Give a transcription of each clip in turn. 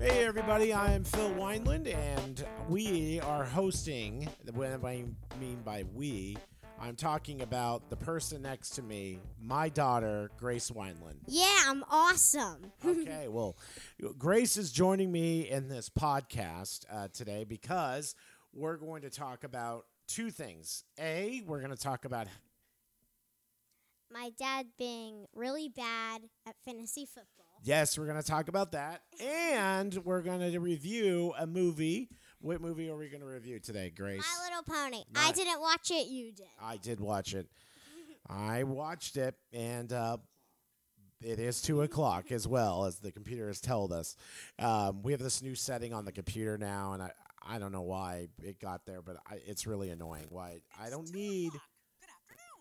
Hey everybody, I am Phil Wineland, and we are hosting. What I mean by we, I'm talking about the person next to me, my daughter, Grace Wineland. Yeah, I'm awesome. Okay, well, Grace is joining me in this podcast uh, today because we're going to talk about two things. A, we're going to talk about My dad being really bad at fantasy football. Yes, we're going to talk about that. And we're going to review a movie. What movie are we going to review today, Grace? My Little Pony. I didn't watch it, you did. I did watch it. I watched it, and uh, it is two o'clock as well as the computer has told us. Um, we have this new setting on the computer now, and I I don't know why it got there, but I, it's really annoying. Why I don't need.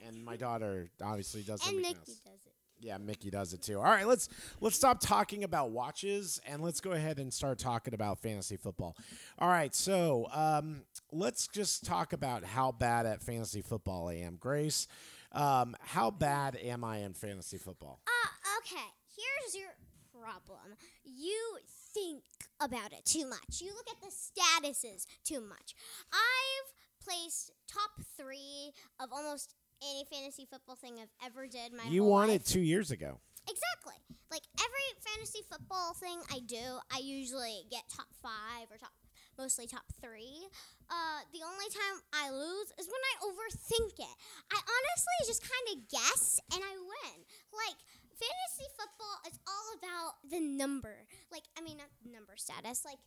And my daughter obviously doesn't. And Mickey does it. Yeah, Mickey does it too. All right, let's let's stop talking about watches and let's go ahead and start talking about fantasy football. All right, so um, let's just talk about how bad at fantasy football I am. Grace, um, how bad am I in fantasy football? Uh, okay. Here's your problem. You think about it too much. You look at the statuses too much. I've placed top three of almost any fantasy football thing I've ever did my life. you won life. it two years ago. Exactly. Like every fantasy football thing I do, I usually get top five or top, mostly top three. Uh, the only time I lose is when I overthink it. I honestly just kind of guess and I win. Like fantasy football is all about the number. Like I mean, not number status. Like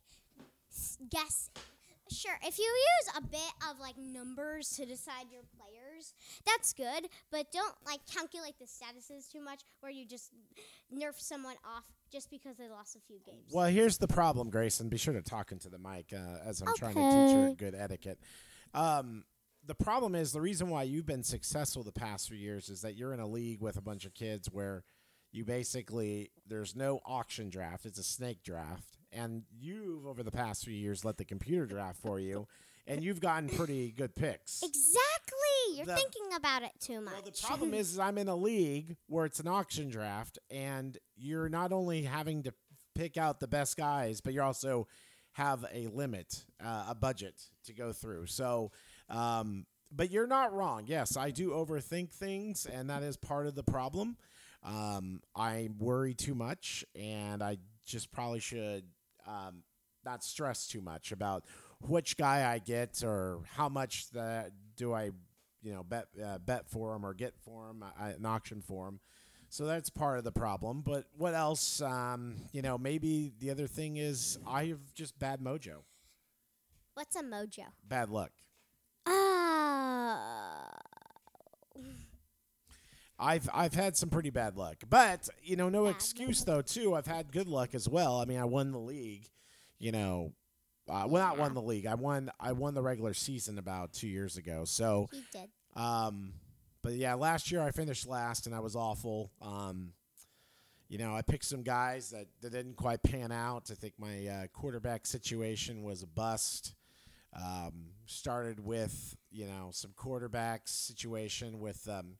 guess. Sure, if you use a bit of like numbers to decide your players, that's good. But don't like calculate the statuses too much, where you just nerf someone off just because they lost a few games. Well, here's the problem, Grayson. be sure to talk into the mic uh, as I'm trying to teach her Okay. good etiquette. Um, the problem is the reason why you've been successful the past few years is that you're in a league with a bunch of kids where you basically there's no auction draft; it's a snake draft, and you've over the past few years let the computer draft for you, and you've gotten pretty good picks. Exactly. You're The- thinking about it too much. Well, the problem is, is I'm in a league where it's an auction draft, and you're not only having to pick out the best guys, but you also have a limit, uh, a budget to go through. So, um, but you're not wrong. Yes, I do overthink things, and that is part of the problem. Um, I worry too much, and I just probably should um, not stress too much about which guy I get or how much that do I you know bet uh, bet for him or get for him uh, an auction for him. So that's part of the problem. But what else? Um, you know, maybe the other thing is I have just bad mojo, What's a mojo? bad luck. Ah. I've I've had some pretty bad luck, but you know, no Bad excuse though. Too, I've had good luck as well. I mean, I won the league. You know, uh, well, not won the league. I won I won the regular season about two years ago. So he did. Um, but yeah, last year I finished last and I was awful. Um, you know, I picked some guys that, that didn't quite pan out. I think my uh, quarterback situation was a bust. Um, started with you know some quarterback situation with um,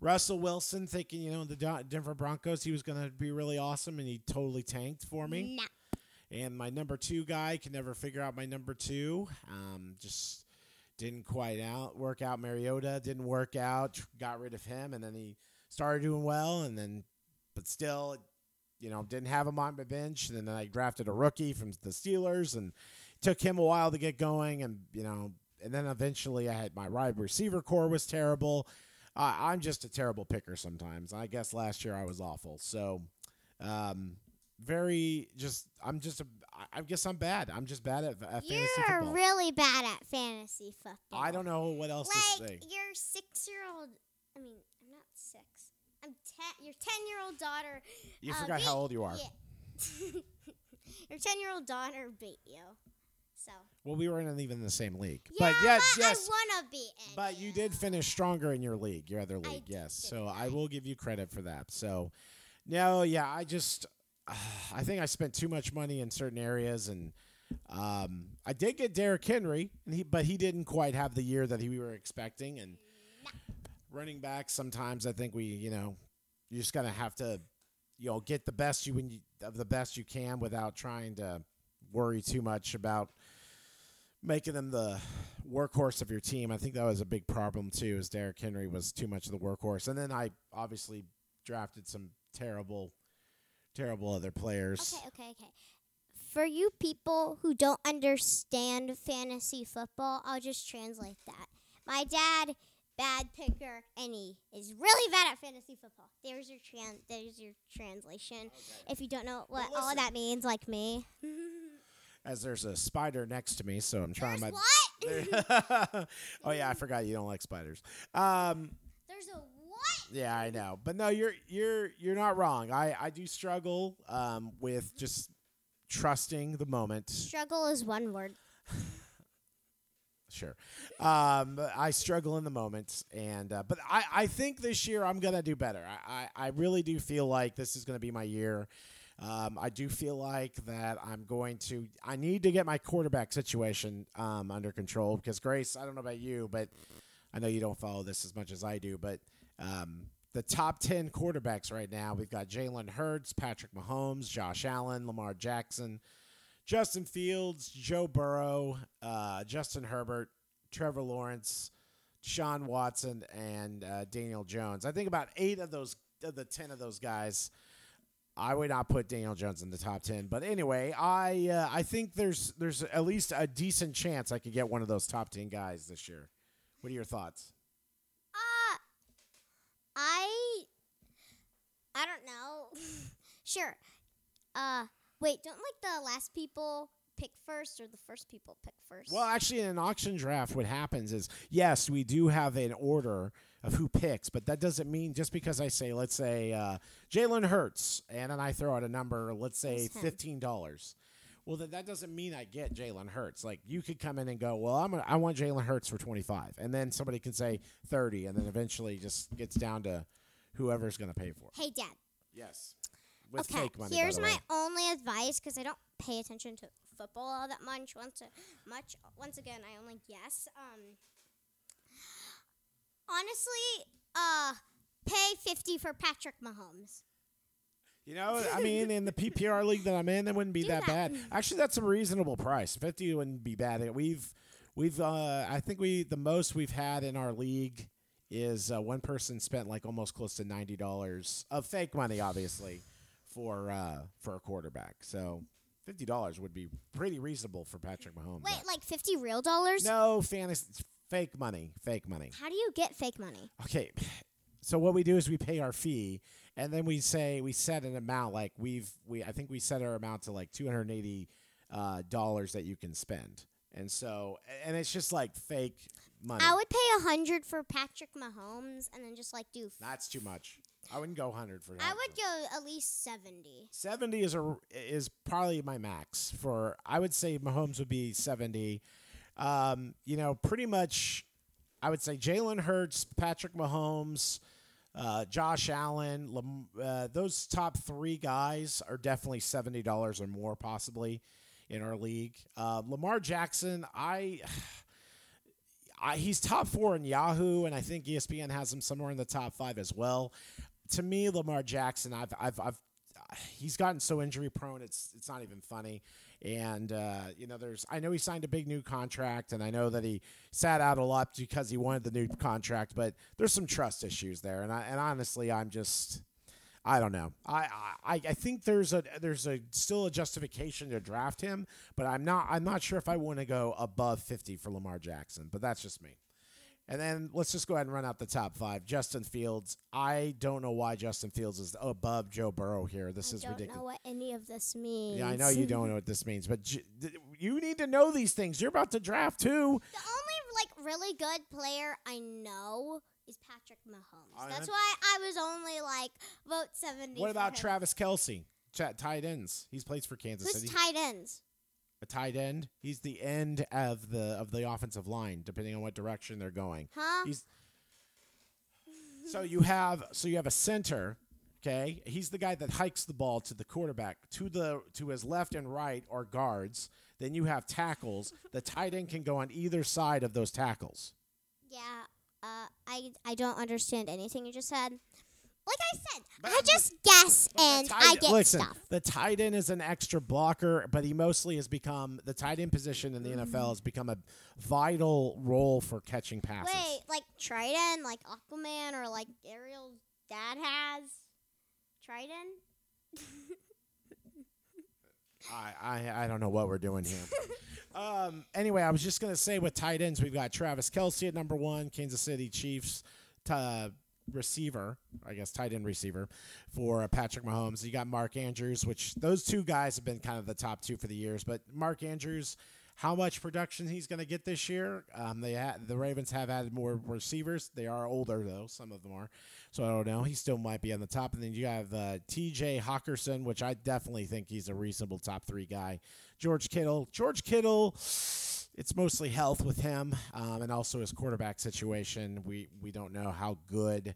Russell Wilson, thinking you know the Denver Broncos he was going to be really awesome, and he totally tanked for me. Nah. And my number two guy can never figure out my number two. Um, just didn't quite out work out. Mariota didn't work out. Got rid of him, and then he started doing well, and then but still, you know, didn't have him on my bench. And then I drafted a rookie from the Steelers, and took him a while to get going, and you know, and then eventually I had my wide receiver core was terrible. Uh, I'm just a terrible picker sometimes. I guess last year I was awful. So, um, very just I'm just a I- I guess I'm bad. I'm just bad at, at fantasy football. You're really bad at fantasy football. I don't know what else to Like say. your six-year-old. I mean, I'm not six. I'm ten. Your ten-year-old daughter. You uh, forgot beat- how old you are. Yeah. your ten-year-old daughter beat you. So. Well, we weren't even in the same league. Yeah, but yes, but yes. I wanna beat. But you did finish stronger in your league, your other league, did yes. So I will give you credit for that. So, no, yeah, I just, I think I spent too much money in certain areas, and um, I did get Derrick Henry, and he, but he didn't quite have the year that he, we were expecting. And running back, sometimes I think we, you know, you just gotta have to you know get the best you when you, of the best you can without trying to worry too much about making them the workhorse of your team. I think that was a big problem too. Is Derrick Henry was too much of the workhorse, and then I obviously drafted some terrible, terrible other players. Okay, okay, okay. For you people who don't understand fantasy football, I'll just translate that. My dad, bad picker, and he is really bad at fantasy football. There's your tran- There's your translation. If you don't know what Well, all that means, like me. As there's a spider next to me, so I'm trying There's my. what? oh yeah, I forgot you don't like spiders. Um, There's a what? yeah, I know, but no, you're you're you're not wrong. I I do struggle um, with just trusting the moment. Struggle is one word. Sure, um, I struggle in the moment, and uh, but I I think this year I'm gonna do better. I I, I really do feel like this is gonna be my year. Um, I do feel like that I'm going to. I need to get my quarterback situation um, under control because Grace. I don't know about you, but I know you don't follow this as much as I do. But um, the top ten quarterbacks right now, we've got Jalen Hurts, Patrick Mahomes, Josh Allen, Lamar Jackson, Justin Fields, Joe Burrow, uh, Justin Herbert, Trevor Lawrence, Sean Watson, and uh, Daniel Jones. I think about eight of those of the ten of those guys. I would not put Daniel Jones in the top ten, but anyway, I uh, I think there's there's at least a decent chance I could get one of those top ten guys this year. What are your thoughts? Uh, I I don't know. sure. Uh, wait, don't like the last people pick first or the first people pick first? Well, actually, in an auction draft, what happens is yes, we do have an order of who picks, but that doesn't mean just because I say, let's say, uh, Jalen Hurts, and then I throw out a number, let's say fifteen dollars. Well, then that doesn't mean I get Jalen Hurts. Like you could come in and go, well, I'm gonna, I want Jalen Hurts for twenty five, and then somebody can say thirty, and then eventually just gets down to whoever's going to pay for it. Hey, Dad. Yes, with okay, money. here's my only advice because I don't pay attention to football all that much. Once a, much. Once again, I only guess. Um, honestly, uh, pay fifty for Patrick Mahomes. You know, I mean, in the PPR league that I'm in, that wouldn't be that, that. bad. Actually, that's a reasonable price. Fifty wouldn't be bad. We've, we've, uh, I think we the most we've had in our league is uh, one person spent like almost close to ninety dollars of fake money, obviously, for uh, for a quarterback. So fifty dollars would be pretty reasonable for Patrick Mahomes. Wait, like fifty real dollars? no fantasy, fake money, fake money. How do you get fake money? Okay. So what we do is we pay our fee and then we say we set an amount like we've we I think we set our amount to like 280 uh, dollars that you can spend. And so and it's just like fake money. I would pay a hundred for Patrick Mahomes and then just like do. F- That's too much. I wouldn't go 100 for that. I would go at least seventy. 70 is a is probably my max for I would say Mahomes would be 70. Um, you know, pretty much I would say Jalen Hurts, Patrick Mahomes, uh, Josh Allen, Lam- uh, those top three guys are definitely seventy dollars or more, possibly in our league. Uh, Lamar Jackson, I, I, he's top four in Yahoo, and I think ESPN has him somewhere in the top five as well. To me, Lamar Jackson, I've, I've, I've, he's gotten so injury prone. It's, it's not even funny. And uh, you know, there's, I know he signed a big new contract, and I know that he sat out a lot because he wanted the new contract, but there's some trust issues there. And I, and honestly, I'm just, I don't know. I, I, I think there's a there's a still a justification to draft him, but I'm not I'm not sure if I want to go above 50 for Lamar Jackson. But that's just me. And then let's just go ahead and run out the top five. Justin Fields. I don't know why Justin Fields is above Joe Burrow here. This I is don't ridiculous. know what any of this means. Yeah, I know you don't know what this means, but you need to know these things. You're about to draft too. The only like really good player I know is Patrick Mahomes. That's why I was only like vote seventy. What about. Travis Kelce? Ch- tight ends. He's plays for Kansas Who's City. tight ends? A tight end. He's the end of the of the offensive line, depending on what direction they're going. Huh? He's so you have so you have a center. Okay, he's the guy that hikes the ball to the quarterback to the to his left and right are guards. Then you have tackles. The tight end can go on either side of those tackles. Yeah. Uh, I I don't understand anything you just said. Like I said, But- I just guess and tight- I get listen, stuff. The tight end is an extra blocker, but he mostly has become the tight end position in the NFL has become a vital role for catching passes. Wait, like Trident, like Aquaman, or like Ariel's dad has Trident. I, I I don't know what we're doing here. um. Anyway, I was just gonna say with tight ends, we've got Travis Kelce at number one, Kansas City Chiefs. T- uh, receiver, I guess tight end receiver for uh, Patrick Mahomes. You got Mark Andrews, which those two guys have been kind of the top two for the years. But Mark Andrews, how much production he's going to get this year? Um, they ha- the Ravens have added more receivers. They are older though, some of them are. So I don't know. He still might be on the top. And then you have uh, T.J. Hockenson, which I definitely think he's a reasonable top three guy. George Kittle, George Kittle. It's mostly health with him, um, and also his quarterback situation. We we don't know how good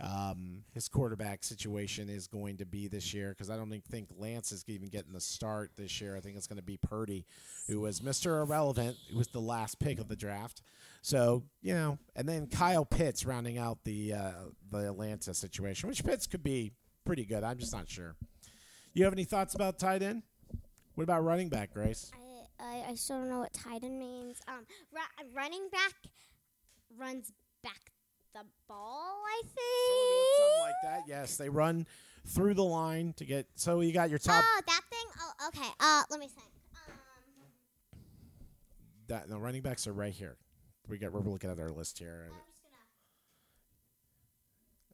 um, his quarterback situation is going to be this year because I don't think Lance is even getting the start this year. I think it's going to be Purdy, who was Mr. Irrelevant, who was the last pick of the draft. So you know, and then Kyle Pitts rounding out the uh, the Atlanta situation, which Pitts could be pretty good. I'm just not sure. You have any thoughts about tight end? What about running back, Grace? I, I I still don't know what Titan means. Um, ru- running back runs back the ball. I think. Something like that. Yes, they run through the line to get. So you got your top. Oh, that thing. Oh, okay. Uh, let me think. Um, that the running backs are right here. We got. We're looking at our list here. I'm just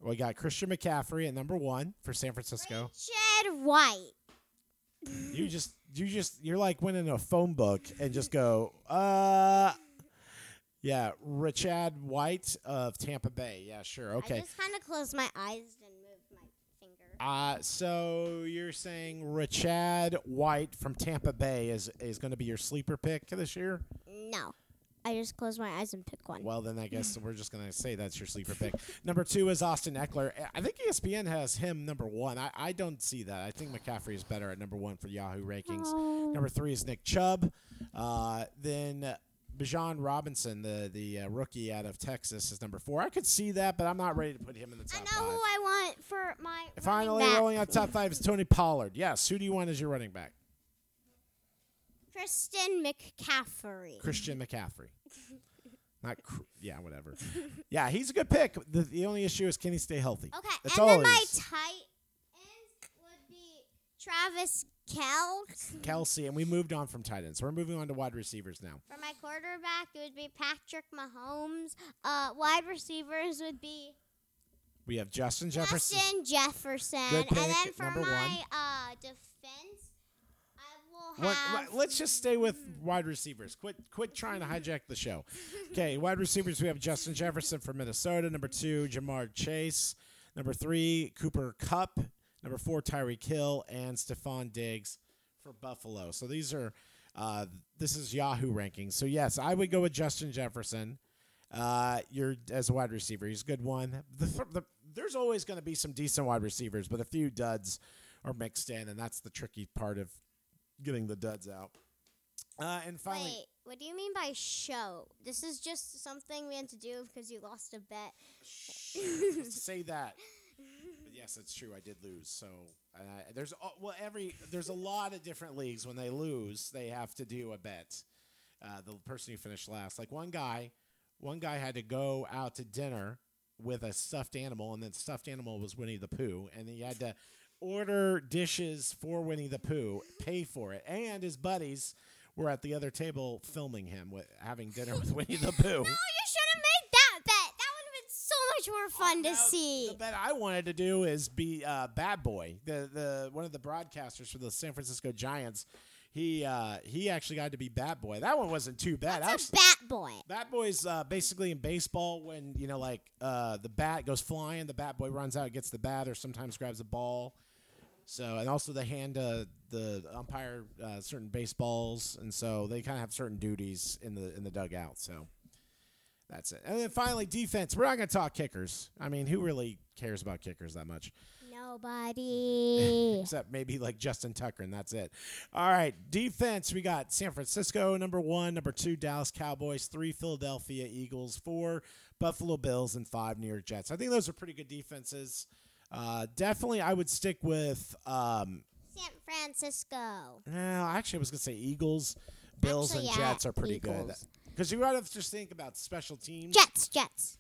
gonna. We got Christian McCaffrey at number one for San Francisco. Richard White. You just, you just, you're like winning a phone book and just go, uh, yeah, Richard White of Tampa Bay. Yeah, sure, okay I just kind of closed my eyes and moved my finger. Uh, so you're saying Richard White from Tampa Bay is is going to be your sleeper pick this year? No, I just close my eyes and pick one. Well, then I guess we're just going to say that's your sleeper pick. Number two is Austin Ekeler. I think ESPN has him number one. I, I don't see that. I think McCaffrey is better at number one for Yahoo rankings. Oh. Number three is Nick Chubb. Uh, then uh, Bijan Robinson, the the uh, rookie out of Texas, is number four. I could see that, but I'm not ready to put him in the top. I know five. who I want for my Finally, back. rolling out top five is Tony Pollard. Yes, who do you want as your running back? Kristen McCaffrey. Christian McCaffrey. Not, cr- yeah, whatever. Yeah, he's a good pick. The, the only issue is can he stay healthy? Okay, That's and all then it my is. tight ends would be Travis Kell. Kelce, and we moved on from tight ends. So we're moving on to wide receivers now. For my quarterback, it would be Patrick Mahomes. Uh, wide receivers would be We have Justin Jefferson. Justin Jefferson. Good and then pick, for number my one. uh, defense, will have. what- let's just stay with wide receivers. Quit, quit trying to hijack the show. Okay, wide receivers. We have Justin Jefferson from Minnesota. Number two, Ja'Marr Chase. Number three, Cooper Kupp. Number four, Tyreek Hill and Stefon Diggs for Buffalo. So these are, uh, this is Yahoo rankings. So yes, I would go with Justin Jefferson. Uh, you're as a wide receiver. He's a good one. The, th- the, there's always going to be some decent wide receivers, but a few duds are mixed in, and that's the tricky part of getting the duds out. Uh, and finally, Wait, what do you mean by show? This is just something we had to do because you lost a bet. say that. But yes, it's true. I did lose. So uh, there's well every there's a lot of different leagues. When they lose, they have to do a bet. Uh, the person who finished last, like one guy, one guy had to go out to dinner with a stuffed animal, and then stuffed animal was Winnie the Pooh, and he had to order dishes for Winnie the Pooh, pay for it, and his buddies were at the other table filming him with having dinner with Winnie the Pooh. No, you should have made that bet. That would have been so much more fun to Now, see. The bet I wanted to do is be uh, Bad Boy, the the one of the broadcasters for the San Francisco Giants. He uh, he actually got to be Bad Boy. That one wasn't too bad. Actually, a bat boy? Bat Boy's uh, basically in baseball when you know like uh, the bat goes flying, the Bat Boy runs out, gets the bat, or sometimes grabs a ball. So and also they hand uh, the umpire uh, certain baseballs, and so they kind of have certain duties in the in the dugout. So that's it. And then finally defense. We're not going to talk kickers. I mean, who really cares about kickers that much? Nobody. Except maybe like Justin Tucker, and that's it. All right, defense. We got San Francisco number one, number two Dallas Cowboys, three Philadelphia Eagles, four Buffalo Bills, and five New York Jets. I think those are pretty good defenses. Uh, definitely, I would stick with. Um, San Francisco. no, actually, I was gonna say Eagles, Bills, Actually, and yeah, Jets are pretty good. Because you gotta just think about special teams. Jets, Jets.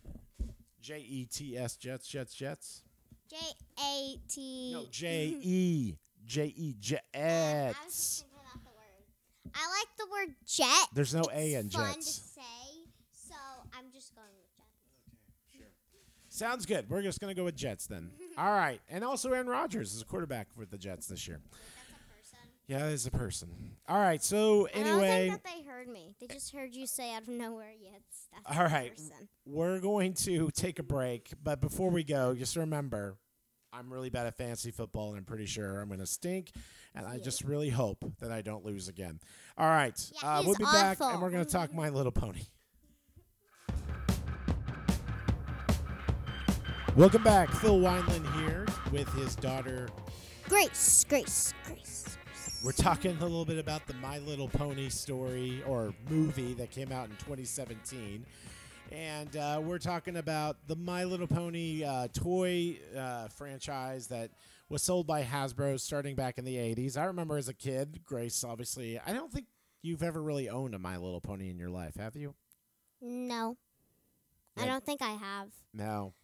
J E T S Jets Jets Jets. J A T. No J E J E I was just Jets. thinking about the word. I like the word jet. There's no A in Jets. to say, so I'm just going with Jets. Sounds good. We're just gonna go with Jets then. All right, and also Aaron Rodgers is a quarterback for the Jets this year. That's a person. Yeah, is a person. All right, so anyway, I don't think that they heard me. They just heard you say out of nowhere, yes. That's All a person. we're going to take a break, but before we go, just remember, I'm really bad at fantasy football, and I'm pretty sure I'm gonna stink, and I just really hope that I don't lose again. All right, Yeah, uh, we'll he's be back, and we're gonna talk My Little Pony. Welcome back, Phil Wineland here with his daughter Grace, Grace, Grace. We're talking a little bit about the My Little Pony story or movie that came out in 2017. And uh, we're talking about the My Little Pony uh, toy uh, franchise that was sold by Hasbro starting back in the 80s. I remember as a kid, Grace, obviously, I don't think you've ever really owned a My Little Pony in your life, have you? No. I don't think I have. No.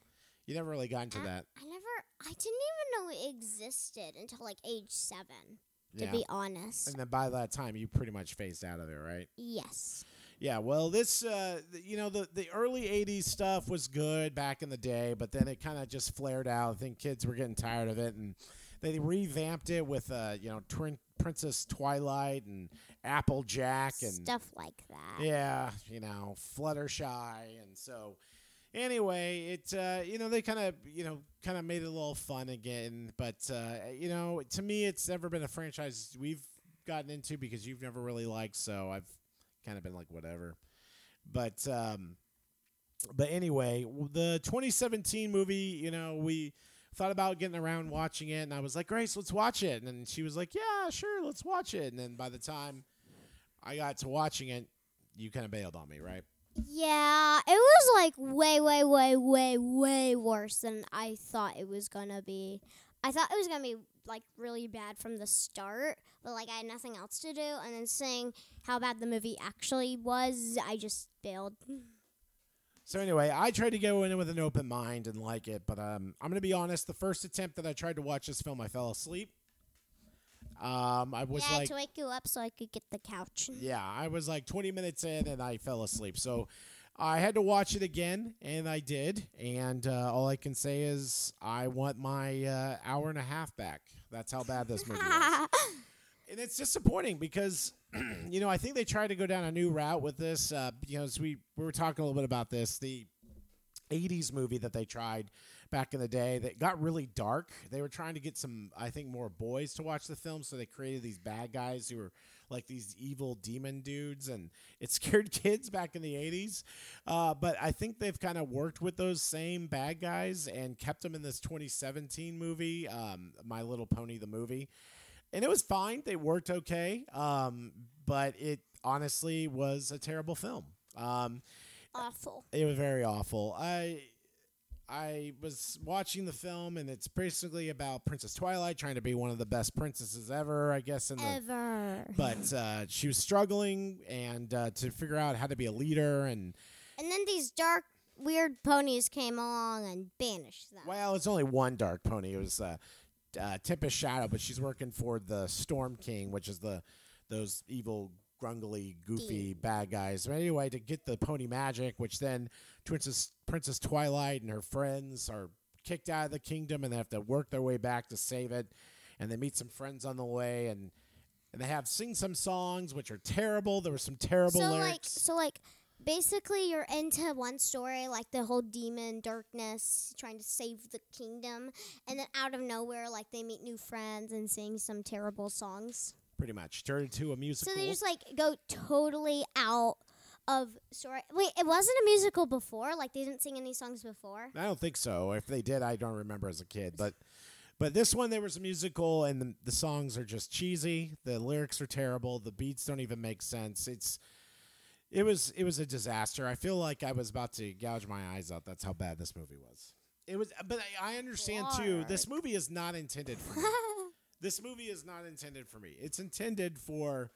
You never really got into I- that. I never, I didn't even know it existed until like age seven, to Yeah. be honest. And then by that time, you pretty much phased out of it, right? yes. Yeah, well, this, uh, you know, the, the early 80s stuff was good back in the day, but then it kind of just flared out. I think kids were getting tired of it, and they revamped it with, uh, you know, Twin Princess Twilight and Applejack and, Stuff like that. yeah, you know, Fluttershy. And so, anyway, it, uh, you know, they kind of, you know, kind of made it a little fun again. But, uh, you know, to me, it's never been a franchise we've gotten into because you've never really liked, so I've kind of been like, whatever. But, um, but anyway, the 2017 movie, you know, we thought about getting around watching it, and I was like, Grace, let's watch it. And then she was like, Yeah, sure, let's watch it. And then by the time I got to watching it, you kind of bailed on me, right? Yeah, it was like way, way, way, way, way worse than I thought it was gonna be. I thought it was gonna be like really bad from the start, but like I had nothing else to do, and then seeing how bad the movie actually was, I just bailed. So anyway, I tried to go in with an open mind and like it, but um, I'm gonna be honest. The first attempt that I tried to watch this film, I fell asleep. Um, I was yeah, like, to wake you up so I could get the couch. yeah, I was like 20 minutes in and I fell asleep. So I had to watch it again, and I did. And uh, all I can say is I want my uh, hour and a half back. That's how bad this movie is. and it's disappointing because you know I think they tried to go down a new route with this. Uh, you know, as we we were talking a little bit about this, the '80s movie that they tried back in the day that got really dark. They were trying to get some, I think, more boys to watch the film, so they created these bad guys who were like these evil demon dudes, and it scared kids back in the '80s. Uh, but I think they've kind of worked with those same bad guys and kept them in this 2017 movie, um, My Little Pony the movie and it was fine. They worked okay, um, but it honestly was a terrible film. Um, Awful. it was very awful. I I was watching the film, and it's basically about Princess Twilight trying to be one of the best princesses ever, I guess. In the Ever. but uh, she was struggling and uh, to figure out how to be a leader and And then these dark, weird ponies came along and banished them. Well, it's only one dark pony. It was uh, uh, Tempest Shadow, but she's working for the Storm King, which is the those evil, grungly, goofy bad guys. But anyway, to get the pony magic, which then Princess Princess Twilight and her friends are kicked out of the kingdom, and they have to work their way back to save it. And they meet some friends on the way, and and they have sing some songs which are terrible. There were some terrible so lyrics. like, so like, basically, you're into one story, like the whole demon darkness trying to save the kingdom, and then out of nowhere, like they meet new friends and sing some terrible songs. pretty much turned into a musical. So they just like go totally out of story. Wait, it wasn't a musical before. Like they didn't sing any songs before. I don't think so. If they did, I don't remember as a kid. But but this one there was a musical, and the, the songs are just cheesy. The lyrics are terrible. The beats don't even make sense. It's it was it was a disaster. I feel like I was about to gouge my eyes out. That's how bad this movie was. It was, but I, I understand too. This movie is not intended for me. this movie is not intended for me. It's intended for.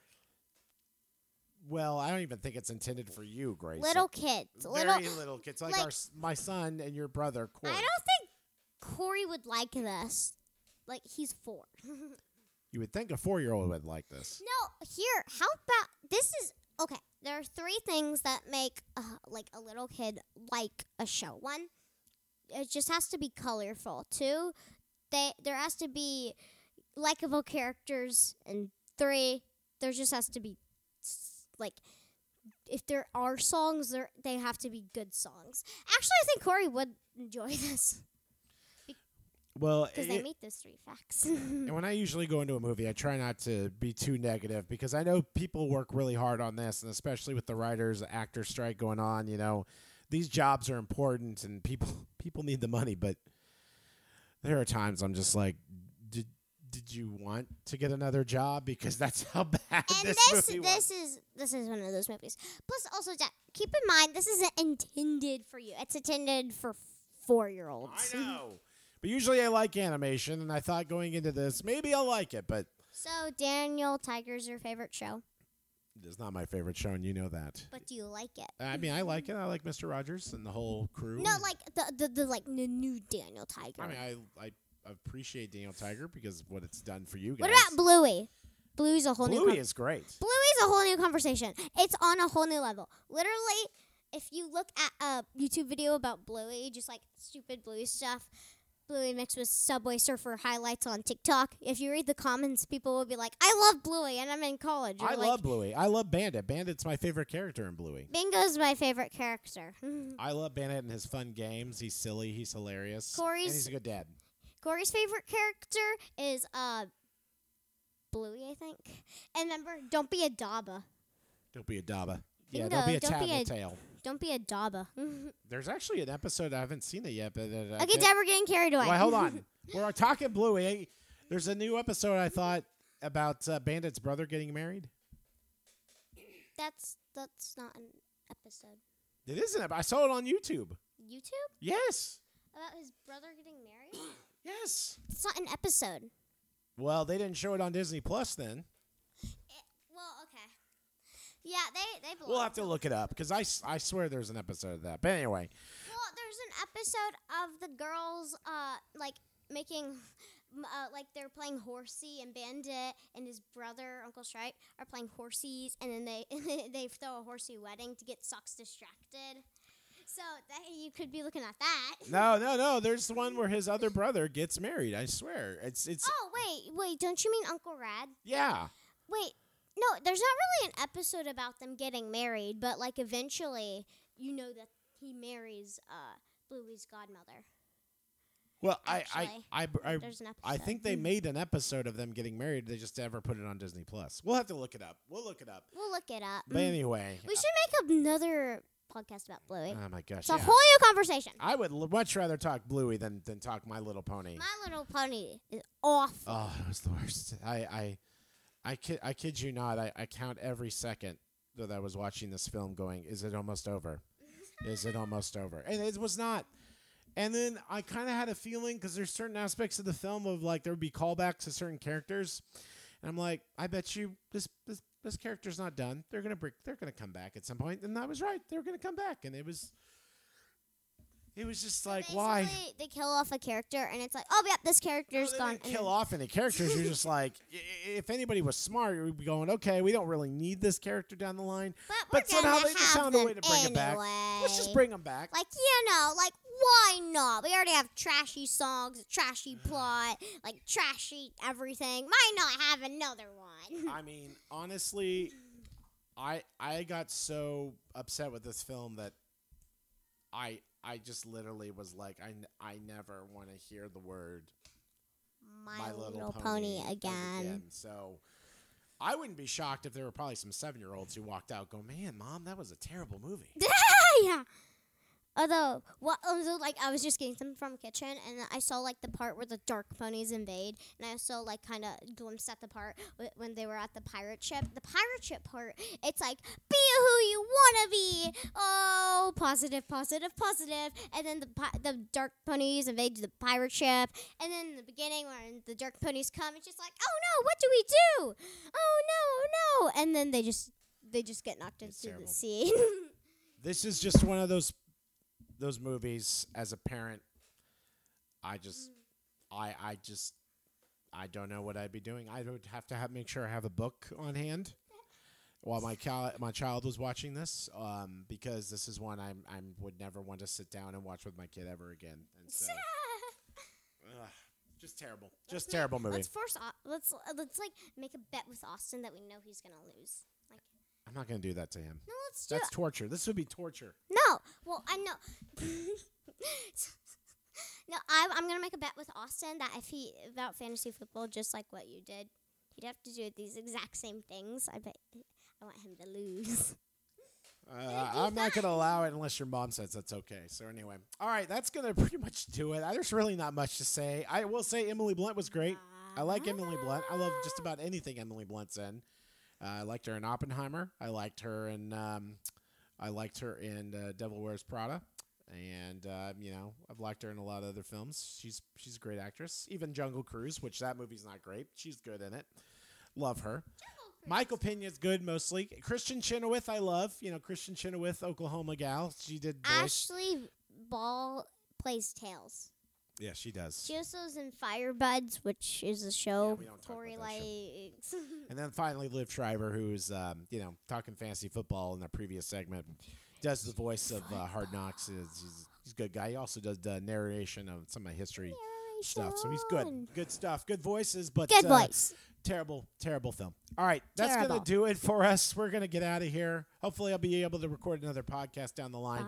Well, I don't even think it's intended for you, Grace. little kids. very Little. little, kids, like, like- our my son and your brother Corey. I don't think Corey would like this. Like he's four. You would think a four-year-old would like this. No, here, how about this is okay. There are three things that make uh, like a little kid like a show. One, it just has to be colorful. Two, they there has to be likable characters, and three, there just has to be like if there are songs, there they have to be good songs. Actually, I think Corey would enjoy this Well, because they meet those three facts. and when I usually go into a movie, I try not to be too negative because I know people work really hard on this, and especially with the writers, actor strike going on. You know, these jobs are important, and people people need the money. But there are times I'm just like, did you want to get another job? Because that's how bad and this, this movie this, was. is this is one of those movies. Plus, also, Jack, keep in mind this isn't intended for you. It's intended for four year olds. I know. But usually I like animation, and I thought going into this, maybe I'll like it, but So, Daniel Tiger's your favorite show, it's not my favorite show, and you know that. but do you like it? I mean, I like it. I like Mr. Rogers and the whole crew. No, like the the, the like the new Daniel Tiger. I mean, I, I appreciate Daniel Tiger because of what it's done for you guys. what about Bluey? Bluey's a whole new. Bluey con- is great. Bluey's a whole new conversation. It's on a whole new level. Literally, if you look at a YouTube video about Bluey, just like stupid Bluey stuff, Bluey mixed with Subway Surfer highlights on TikTok. If you read the comments, people will be like, "I love Bluey," and I'm in college. Or I like, love Bluey. I love Bandit. Bandit's my favorite character in Bluey. Bingo's my favorite character. I love Bandit and his fun games. He's silly. He's hilarious. and Corey's- he's a good dad. Corey's favorite character is uh Bluey, I think. And remember, don't be a Daba. Don't be a Daba. Yeah, Bingo, don't be a don't be a- tattletale. Don't be a Daba. There's actually an episode I haven't seen it yet, but uh, okay, Dad, we're getting carried away. Wait, hold on. We're talking Bluey. There's a new episode I thought about uh, Bandit's brother getting married. that's that's not an episode. It isn't. I saw it on YouTube. YouTube Yes. about his brother getting married. Yes. It's not an episode. Well, they didn't show it on Disney Plus then. well, okay. Yeah, they they. We'll have to look it up because I, I swear there's an episode of that. But anyway, Well, there's an episode of the girls, uh, like making, uh, like they're playing horsey and Bandit and his brother Uncle Stripe are playing horsies, and then they they throw a horsey wedding to get Socks distracted. So that you could be looking at that. no, no, no. There's the one where his other brother gets married. I swear. It's it's Oh wait, wait! Don't you mean Uncle Rad? yeah. Wait, no, there's not really an episode about them getting married, but like eventually, you know that he marries uh, Bluey's godmother. Well, I Actually, I I, I, There's an episode. I think they made an episode of them getting married. They just never put it on Disney Plus. We'll have to look it up. We'll look it up. We'll look it up. But anyway, We should make another podcast about Bluey. oh my gosh, it's a yeah. whole new conversation. I would l- much rather talk Bluey than than talk My Little Pony. My Little Pony is awful. Oh, it was the worst. I I I kid I kid you not. I, I count every second that I was watching this film, going, "Is it almost over? Is it almost over?" And it was not. And then I kind of had a feeling because there's certain aspects of the film of like there would be callbacks to certain characters, and I'm like, I bet you this this this character's not done. They're gonna break. They're gonna come back at some point, and I was right. They were gonna come back, and it was. It was just like why. They kill off a character, and it's like, oh, yeah, this No, character's they gone. kill off any characters. You're just like, if anybody was smart, you'd be going, okay, we don't really need this character down the line. But, But somehow they just found a way to bring it back. Let's just bring them back. Like you know, like why not? We already have trashy songs, trashy plot, like trashy everything. Why not have another one? I mean, honestly, I I got so upset with this film that I I just literally was like, I, n- I never want to hear the word My, little, pony, ever again. So. I wouldn't be shocked if there were probably some seven year olds who walked out go, Man, mom, that was a terrible movie. yeah. Although, what? Although, like, I was just getting them from the kitchen, and I saw like the part where the dark ponies invade, and I saw like kind of glimpsed at the part wh- when they were at the pirate ship. The pirate ship part, it's like be who you wanna be. Oh, positive, positive, positive, and then the pi- the dark ponies invade the pirate ship, and then in the beginning when the dark ponies come, it's just like, oh no, what do we do? Oh no, no, and then they just they just get knocked It's into terrible. the sea. This is just one of those those movies. As a parent, I just, I, I just, I don't know what I'd be doing. I would have to have make sure I have a book on hand while my cal- my child was watching this, um, because this is one I'm I would never want to sit down and watch with my kid ever again. And so, ugh, just terrible, just terrible movie. Let's force. Au- let's let's like make a bet with Austin that we know he's gonna lose. I'm not gonna do that to him. no, let's do That's it. torture. This would be torture. No, well, I know. no, I'm I'm gonna make a bet with Austin that if he about fantasy football, just like what you did, he'd have to do these exact same things. I bet I want him to lose. Uh, I'm not going to allow it unless your mom says that's okay. So anyway, all right, that's going to pretty much do it. Uh, There's really not much to say. I will say Emily Blunt was great. I like Emily Blunt. I love just about anything Emily Blunt's in. Uh, I liked her in Oppenheimer. I liked her in. Um, I liked her in uh, Devil Wears Prada, and uh, you know I've liked her in a lot of other films. She's she's a great actress. Even Jungle Cruise, which that movie's not great. She's good in it. Love her. Michael Pena's good mostly. Kristin Chenoweth, I love. You know, Kristin Chenoweth, Oklahoma gal. She did voice. Ashleigh Ball plays Tails. Yeah, she does. She also is in Firebuds, which is a show don't Corey show. likes. And then finally, Liev Schreiber, who's um, you know talking fantasy football in the previous segment, does the voice of uh, Hard Knocks. Is he's, he's a good guy. He also does the narration of some of my history stuff. So he's good. Good stuff. Good voices, but Good uh, voice. Terrible, terrible film. All right, that's Terrible. gonna do it for us. We're gonna get out of here. Hopefully, I'll be able to record another podcast down the line.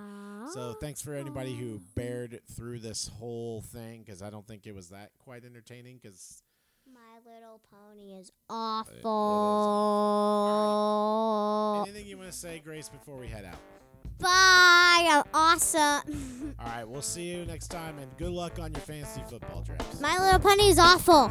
So thanks for anybody who bared through this whole thing because I don't think it was that quite entertaining. Because My Little Pony is is awful. anything you want to say, Grace, before we head out? Bye. I'm awesome. All right, we'll see you next time, and good luck on your fantasy football drafts. My Little Pony is awful.